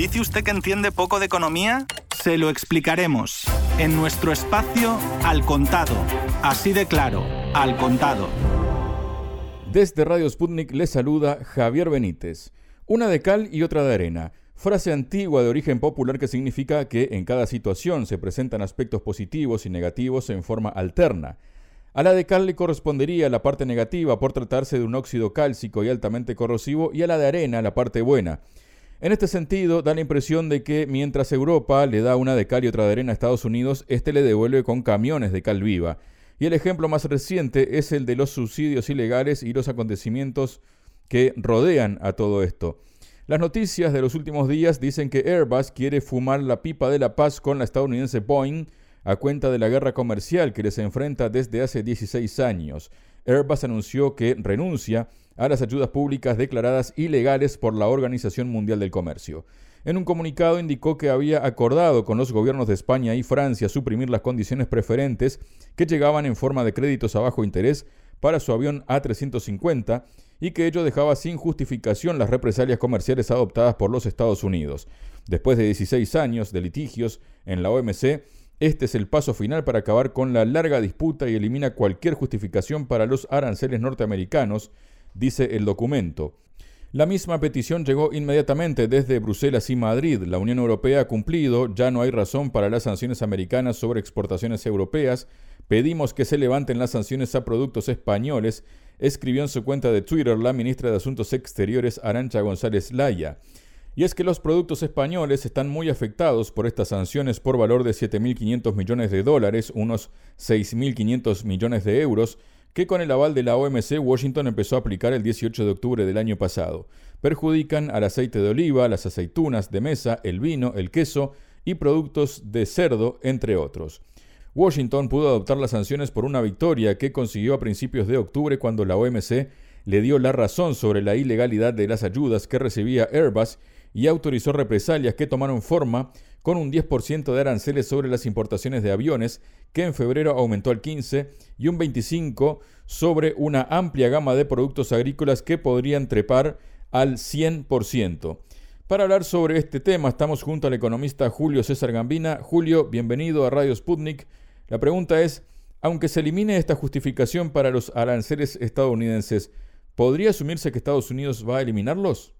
¿Dice usted que entiende poco de economía? Se lo explicaremos en nuestro espacio Al Contado. Así de claro, Al Contado. Desde Radio Sputnik le saluda Javier Benítez. Una de cal y otra de arena. Frase antigua de origen popular que significa que en cada situación se presentan aspectos positivos y negativos en forma alterna. A la de cal le correspondería la parte negativa por tratarse de un óxido cálcico y altamente corrosivo y a la de arena la parte buena. En este sentido, da la impresión de que mientras Europa le da una de cal y otra de arena a Estados Unidos, este le devuelve con camiones de cal viva. Y el ejemplo más reciente es el de los subsidios ilegales y los acontecimientos que rodean a todo esto. Las noticias de los últimos días dicen que Airbus quiere fumar la pipa de la paz con la estadounidense Boeing a cuenta de la guerra comercial que les enfrenta desde hace 16 años. Airbus anunció que renuncia a las ayudas públicas declaradas ilegales por la Organización Mundial del Comercio. En un comunicado indicó que había acordado con los gobiernos de España y Francia suprimir las condiciones preferentes que llegaban en forma de créditos a bajo interés para su avión A350 y que ello dejaba sin justificación las represalias comerciales adoptadas por los Estados Unidos. Después de 16 años de litigios en la OMC, este es el paso final para acabar con la larga disputa y elimina cualquier justificación para los aranceles norteamericanos, dice el documento. La misma petición llegó inmediatamente desde Bruselas y Madrid. La Unión Europea ha cumplido, ya no hay razón para las sanciones americanas sobre exportaciones europeas. Pedimos que se levanten las sanciones a productos españoles escribió en su cuenta de Twitter la ministra de Asuntos Exteriores Arancha González Laya. Y es que los productos españoles están muy afectados por estas sanciones por valor de 7.500 millones de dólares, unos 6.500 millones de euros, que con el aval de la OMC Washington empezó a aplicar el 18 de octubre del año pasado. Perjudican al aceite de oliva, las aceitunas de mesa, el vino, el queso y productos de cerdo, entre otros. Washington pudo adoptar las sanciones por una victoria que consiguió a principios de octubre cuando la OMC le dio la razón sobre la ilegalidad de las ayudas que recibía Airbus y autorizó represalias que tomaron forma con un 10% de aranceles sobre las importaciones de aviones, que en febrero aumentó al 15%, y un 25% sobre una amplia gama de productos agrícolas que podrían trepar al 100%. Para hablar sobre este tema estamos junto al economista Julio César Gambina. Julio, bienvenido a Radio Sputnik. La pregunta es, aunque se elimine esta justificación para los aranceles estadounidenses, ¿podría asumirse que Estados Unidos va a eliminarlos?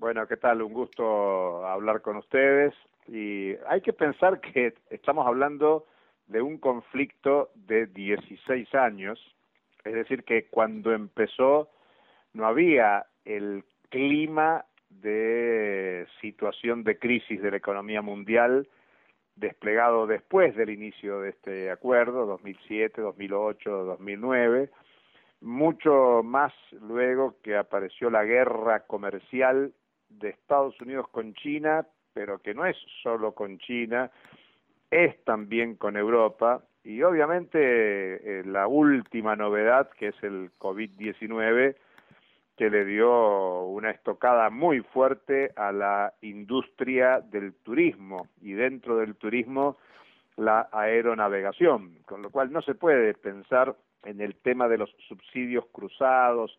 Bueno, ¿qué tal? Un gusto hablar con ustedes. Y hay que pensar que estamos hablando de un conflicto de 16 años, es decir, que cuando empezó no había el clima de situación de crisis de la economía mundial desplegado después del inicio de este acuerdo, 2007, 2008, 2009, mucho más luego que apareció la guerra comercial de Estados Unidos con China, pero que no es solo con China, es también con Europa. Y obviamente eh, la última novedad que es el COVID-19 que le dio una estocada muy fuerte a la industria del turismo. Y dentro del turismo la aeronavegación, con lo cual no se puede pensar en el tema de los subsidios cruzados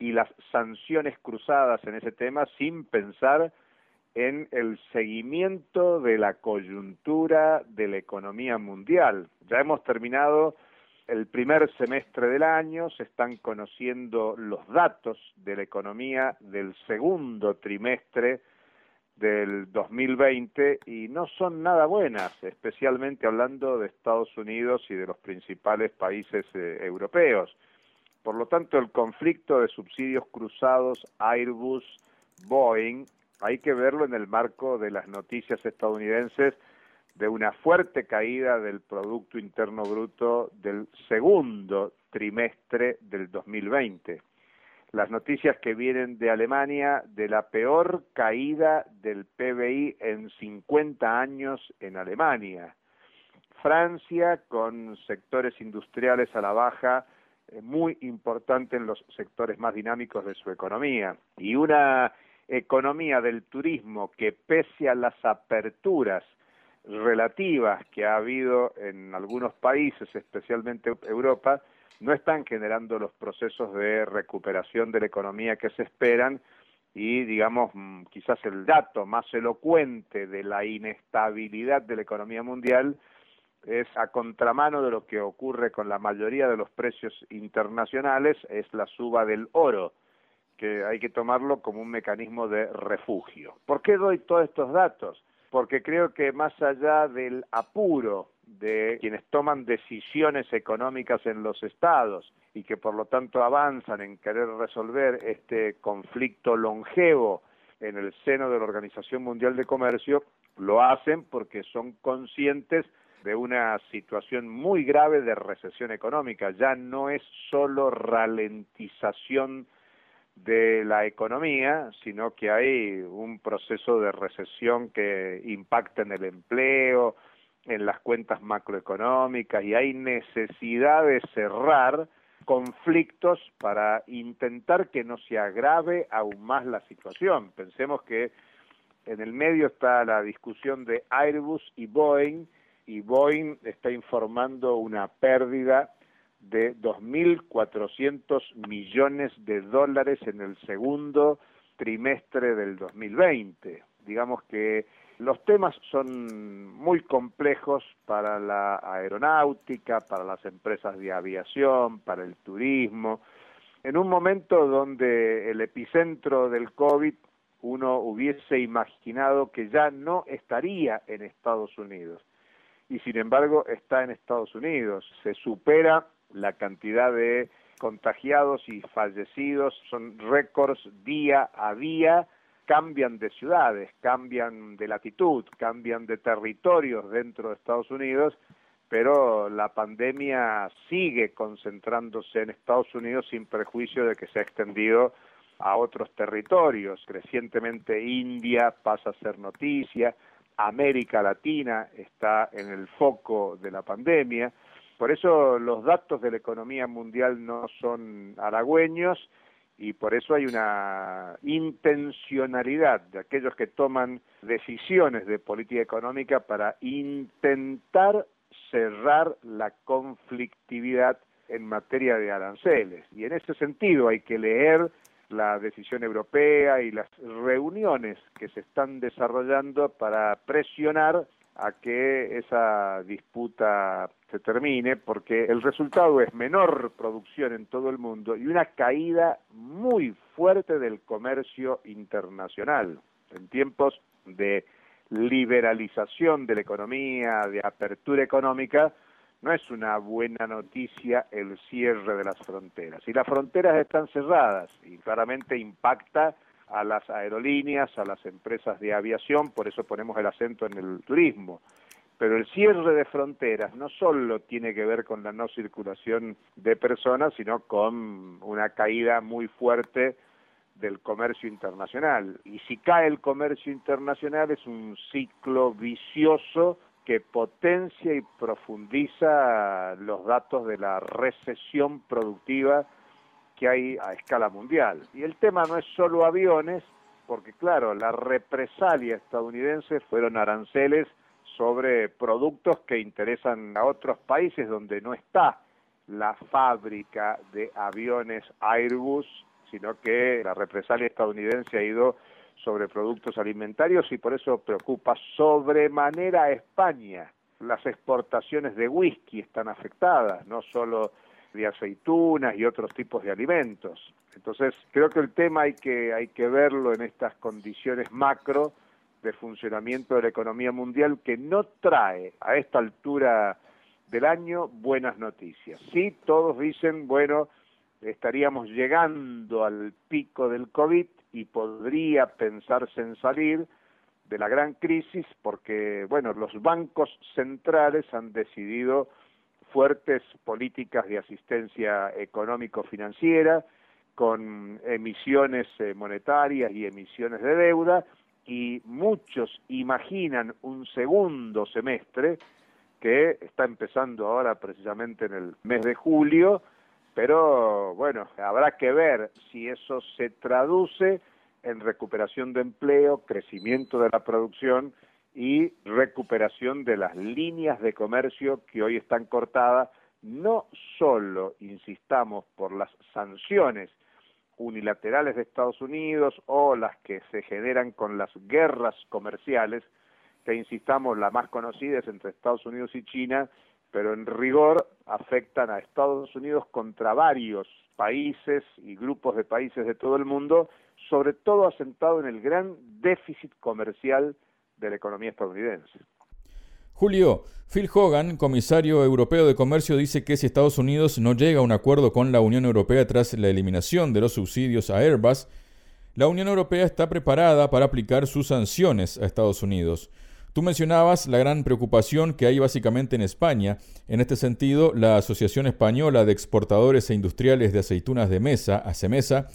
y las sanciones cruzadas en ese tema sin pensar en el seguimiento de la coyuntura de la economía mundial. Ya hemos terminado el primer semestre del año, se están conociendo los datos de la economía del segundo trimestre del 2020 y no son nada buenas, especialmente hablando de Estados Unidos y de los principales países eh, europeos. Por lo tanto, el conflicto de subsidios cruzados Airbus, Boeing, hay que verlo en el marco de las noticias estadounidenses de una fuerte caída del Producto Interno Bruto del segundo trimestre del 2020. Las noticias que vienen de Alemania de la peor caída del PBI en 50 años en Alemania. Francia con sectores industriales a la baja muy importante en los sectores más dinámicos de su economía. Y una economía del turismo que pese a las aperturas relativas que ha habido en algunos países, especialmente Europa, no están generando los procesos de recuperación de la economía que se esperan y digamos mm, quizás el dato más elocuente de la inestabilidad de la economía mundial es a contramano de lo que ocurre con la mayoría de los precios internacionales, es la suba del oro, que hay que tomarlo como un mecanismo de refugio. ¿Por qué doy todos estos datos? Porque creo que más allá del apuro de quienes toman decisiones económicas en los estados y que por lo tanto avanzan en querer resolver este conflicto longevo en el seno de la Organización Mundial de Comercio, lo hacen porque son conscientes de una situación muy grave de recesión económica. Ya no es solo ralentización de la economía, sino que hay un proceso de recesión que impacta en el empleo, en las cuentas macroeconómicas y hay necesidad de cerrar conflictos para intentar que no se agrave aún más la situación. Pensemos que en el medio está la discusión de Airbus y Boeing y Boeing está informando una pérdida de 2.400 millones de dólares en el segundo trimestre del 2020. Digamos que los temas son muy complejos para la aeronáutica, para las empresas de aviación, para el turismo. En un momento donde el epicentro del COVID uno hubiese imaginado que ya no estaría en Estados Unidos. Y sin embargo está en Estados Unidos. Se supera la cantidad de contagiados y fallecidos, son récords día a día cambian de ciudades, cambian de latitud, cambian de territorios dentro de Estados Unidos, pero la pandemia sigue concentrándose en Estados Unidos sin perjuicio de que se ha extendido a otros territorios. Crecientemente India pasa a ser noticia, América Latina está en el foco de la pandemia. Por eso los datos de la economía mundial no son halagüeños y por eso hay una intencionalidad de aquellos que toman decisiones de política económica para intentar cerrar la conflictividad en materia de aranceles. Y en ese sentido hay que leer la decisión europea y las reuniones que se están desarrollando para presionar a que esa disputa se termine, porque el resultado es menor producción en todo el mundo y una caída muy fuerte del comercio internacional. En tiempos de liberalización de la economía, de apertura económica, no es una buena noticia el cierre de las fronteras. Y las fronteras están cerradas y claramente impacta a las aerolíneas, a las empresas de aviación, por eso ponemos el acento en el turismo. Pero el cierre de fronteras no solo tiene que ver con la no circulación de personas, sino con una caída muy fuerte del comercio internacional. Y si cae el comercio internacional es un ciclo vicioso que potencia y profundiza los datos de la recesión productiva que hay a escala mundial. Y el tema no es solo aviones, porque claro, la represalia estadounidense fueron aranceles sobre productos que interesan a otros países donde no está la fábrica de aviones Airbus, sino que la represalia estadounidense ha ido sobre productos alimentarios y por eso preocupa sobremanera a España. Las exportaciones de whisky están afectadas, no solo de aceitunas y otros tipos de alimentos. Entonces, creo que el tema hay que, hay que verlo en estas condiciones macro de funcionamiento de la economía mundial que no trae a esta altura del año buenas noticias. Sí, todos dicen, bueno, estaríamos llegando al pico del COVID y podría pensarse en salir de la gran crisis porque, bueno, los bancos centrales han decidido fuertes políticas de asistencia económico-financiera, con emisiones eh, monetarias y emisiones de deuda, y muchos imaginan un segundo semestre que está empezando ahora precisamente en el mes de julio, pero bueno, habrá que ver si eso se traduce en recuperación de empleo, crecimiento de la producción y recuperación de las líneas de comercio que hoy están cortadas, no solo, insistamos, por las sanciones unilaterales de Estados Unidos o las que se generan con las guerras comerciales, que insistamos, la más conocida es entre Estados Unidos y China, pero en rigor afectan a Estados Unidos contra varios países y grupos de países de todo el mundo, sobre todo asentado en el gran déficit comercial de la economía estadounidense. Julio, Phil Hogan, comisario europeo de comercio, dice que si Estados Unidos no llega a un acuerdo con la Unión Europea tras la eliminación de los subsidios a Airbus, la Unión Europea está preparada para aplicar sus sanciones a Estados Unidos. Tú mencionabas la gran preocupación que hay básicamente en España. En este sentido, la Asociación Española de Exportadores e Industriales de Aceitunas de Mesa, ACEMESA,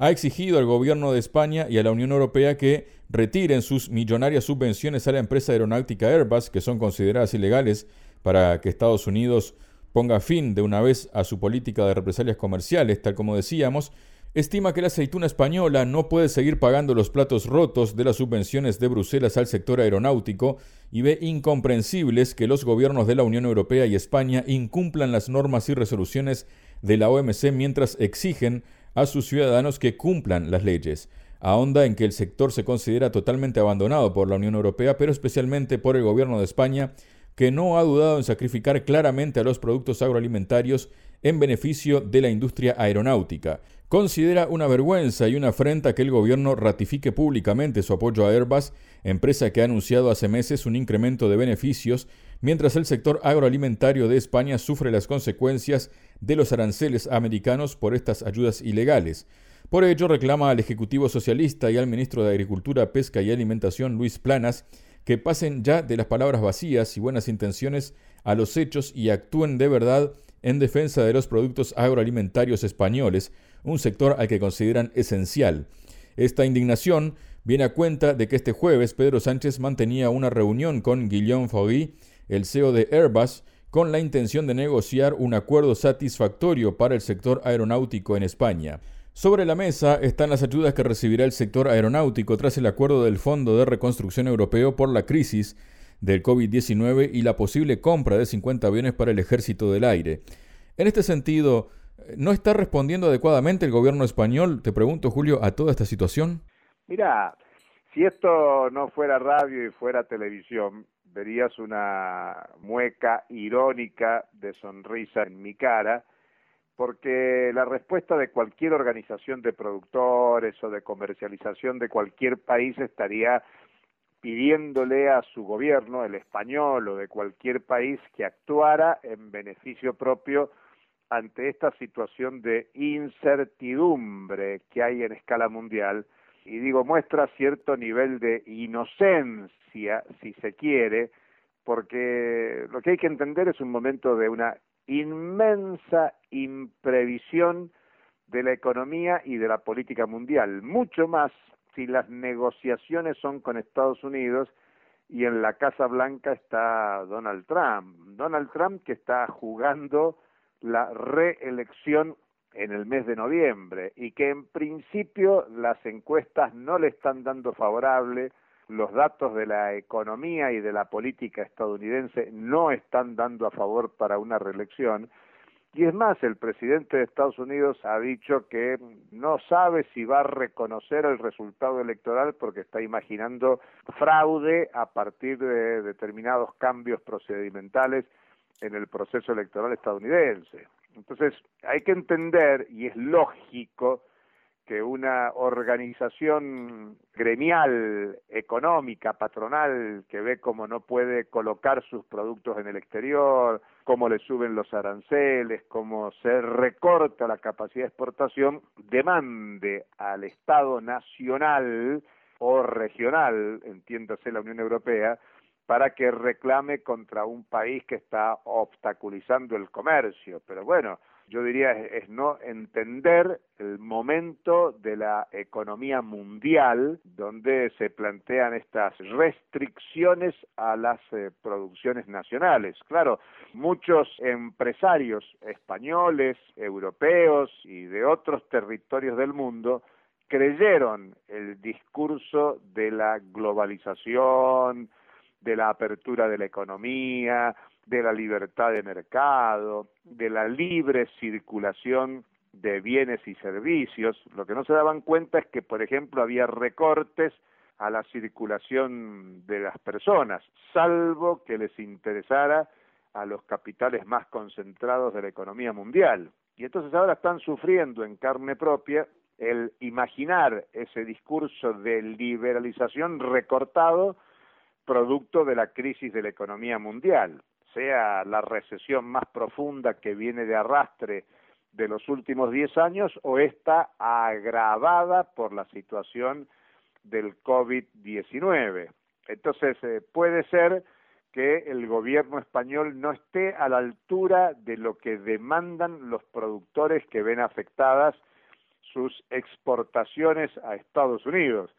ha exigido al gobierno de España y a la Unión Europea que retiren sus millonarias subvenciones a la empresa aeronáutica Airbus, que son consideradas ilegales, para que Estados Unidos ponga fin de una vez a su política de represalias comerciales, tal como decíamos, estima que la aceituna española no puede seguir pagando los platos rotos de las subvenciones de Bruselas al sector aeronáutico y ve incomprensibles que los gobiernos de la Unión Europea y España incumplan las normas y resoluciones de la OMC mientras exigen a sus ciudadanos que cumplan las leyes. Ahonda en que el sector se considera totalmente abandonado por la Unión Europea, pero especialmente por el gobierno de España, que no ha dudado en sacrificar claramente a los productos agroalimentarios en beneficio de la industria aeronáutica. Considera una vergüenza y una afrenta que el gobierno ratifique públicamente su apoyo a Airbus, empresa que ha anunciado hace meses un incremento de beneficios, mientras el sector agroalimentario de España sufre las consecuencias de los aranceles americanos por estas ayudas ilegales. Por ello reclama al Ejecutivo Socialista y al Ministro de Agricultura, Pesca y Alimentación, Luis Planas, que pasen ya de las palabras vacías y buenas intenciones a los hechos y actúen de verdad en defensa de los productos agroalimentarios españoles, un sector al que consideran esencial. Esta indignación viene a cuenta de que este jueves Pedro Sánchez mantenía una reunión con Guillaume Faury, el CEO de Airbus, con la intención de negociar un acuerdo satisfactorio para el sector aeronáutico en España. Sobre la mesa están las ayudas que recibirá el sector aeronáutico tras el acuerdo del Fondo de Reconstrucción Europeo por la crisis del COVID-19 y la posible compra de 50 aviones para el Ejército del Aire. En este sentido, ¿No está respondiendo adecuadamente el gobierno español, te pregunto Julio, a toda esta situación? Mira, si esto no fuera radio y fuera televisión, verías una mueca irónica de sonrisa en mi cara, porque la respuesta de cualquier organización de productores o de comercialización de cualquier país estaría pidiéndole a su gobierno, el español o de cualquier país, que actuara en beneficio propio ante esta situación de incertidumbre que hay en escala mundial, y digo, muestra cierto nivel de inocencia, si se quiere, porque lo que hay que entender es un momento de una inmensa imprevisión de la economía y de la política mundial, mucho más si las negociaciones son con Estados Unidos y en la Casa Blanca está Donald Trump. Donald Trump que está jugando la reelección en el mes de noviembre y que en principio las encuestas no le están dando favorable, los datos de la economía y de la política estadounidense no están dando a favor para una reelección. Y es más, el presidente de Estados Unidos ha dicho que no sabe si va a reconocer el resultado electoral porque está imaginando fraude a partir de determinados cambios procedimentales en el proceso electoral estadounidense. Entonces, hay que entender, y es lógico, que una organización gremial, económica, patronal, que ve cómo no puede colocar sus productos en el exterior, cómo le suben los aranceles, cómo se recorta la capacidad de exportación, demande al Estado nacional o regional, entiéndase la Unión Europea, para que reclame contra un país que está obstaculizando el comercio. Pero bueno, yo diría es, no entender el momento de la economía mundial donde se plantean estas restricciones a las eh, producciones nacionales. Claro, muchos empresarios españoles, europeos y de otros territorios del mundo creyeron el discurso de la globalización, de la apertura de la economía, de la libertad de mercado, de la libre circulación de bienes y servicios. Lo que no se daban cuenta es que, por ejemplo, había recortes a la circulación de las personas, salvo que les interesara a los capitales más concentrados de la economía mundial. Y entonces ahora están sufriendo en carne propia el imaginar ese discurso de liberalización recortado producto de la crisis de la economía mundial, sea la recesión más profunda que viene de arrastre de los últimos 10 años o está agravada por la situación del COVID-19. Entonces, eh, puede ser que el gobierno español no esté a la altura de lo que demandan los productores que ven afectadas sus exportaciones a Estados Unidos.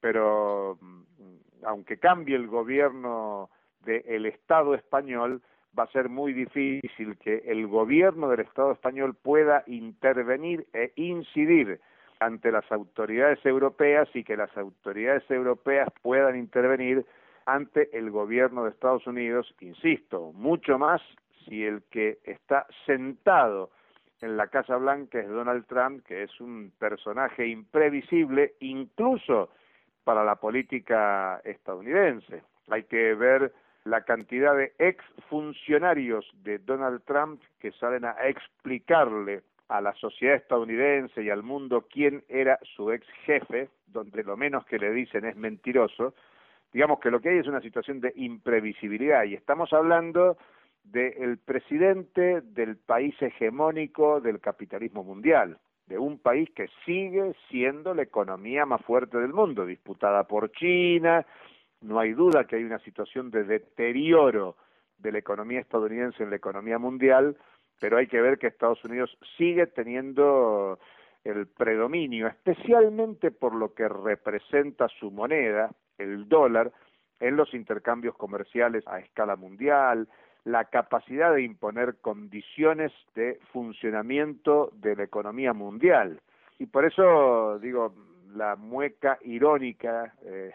Pero mm, aunque cambie el gobierno del Estado español, va a ser muy difícil que el gobierno del Estado español pueda intervenir e incidir ante las autoridades europeas y que las autoridades europeas puedan intervenir ante el gobierno de Estados Unidos, insisto, mucho más si el que está sentado en la Casa Blanca es Donald Trump, que es un personaje imprevisible incluso para la política estadounidense. Hay que ver la cantidad de exfuncionarios de Donald Trump que salen a explicarle a la sociedad estadounidense y al mundo quién era su ex jefe, donde lo menos que le dicen es mentiroso, digamos que lo que hay es una situación de imprevisibilidad y estamos hablando del presidente del país hegemónico del capitalismo mundial, de un país que sigue siendo la economía más fuerte del mundo, disputada por China, no hay duda que hay una situación de deterioro de la economía estadounidense en la economía mundial, pero hay que ver que Estados Unidos sigue teniendo el predominio, especialmente por lo que representa su moneda, el dólar, en los intercambios comerciales a escala mundial, la capacidad de imponer condiciones de funcionamiento de la economía mundial. Y por eso digo, la mueca irónica eh,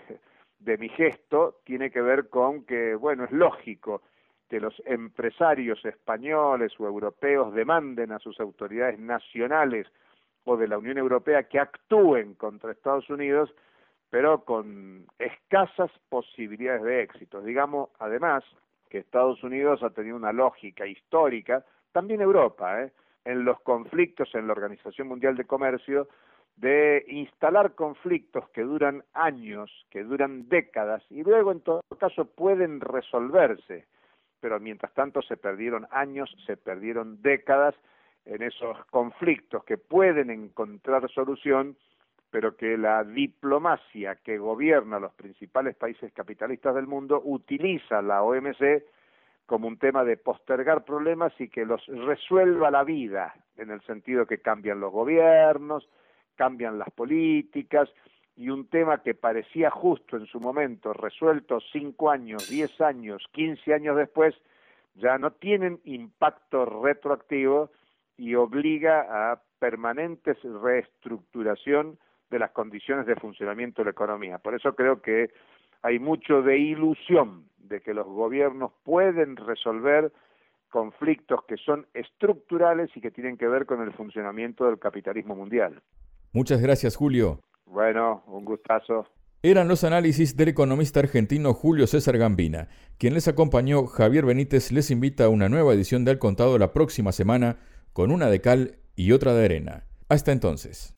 de mi gesto tiene que ver con que, bueno, es lógico que los empresarios españoles o europeos demanden a sus autoridades nacionales o de la Unión Europea que actúen contra Estados Unidos, pero con escasas posibilidades de éxito. Digamos, además, que Estados Unidos ha tenido una lógica histórica, también Europa, ¿eh? en los conflictos en la Organización Mundial de Comercio, de instalar conflictos que duran años, que duran décadas, y luego en todo caso pueden resolverse pero mientras tanto se perdieron años, se perdieron décadas en esos conflictos que pueden encontrar solución, pero que la diplomacia que gobierna los principales países capitalistas del mundo utiliza la OMC como un tema de postergar problemas y que los resuelva la vida, en el sentido que cambian los gobiernos, cambian las políticas, y un tema que parecía justo en su momento, resuelto cinco años, diez años, quince años después, ya no tienen impacto retroactivo y obliga a permanentes reestructuración de las condiciones de funcionamiento de la economía. Por eso creo que hay mucho de ilusión de que los gobiernos pueden resolver conflictos que son estructurales y que tienen que ver con el funcionamiento del capitalismo mundial. Muchas gracias, Julio. Bueno, un gustazo. Eran los análisis del economista argentino Julio César Gambina. Quien les acompañó, Javier Benítez, les invita a una nueva edición del Contado la próxima semana con una de cal y otra de arena. Hasta entonces.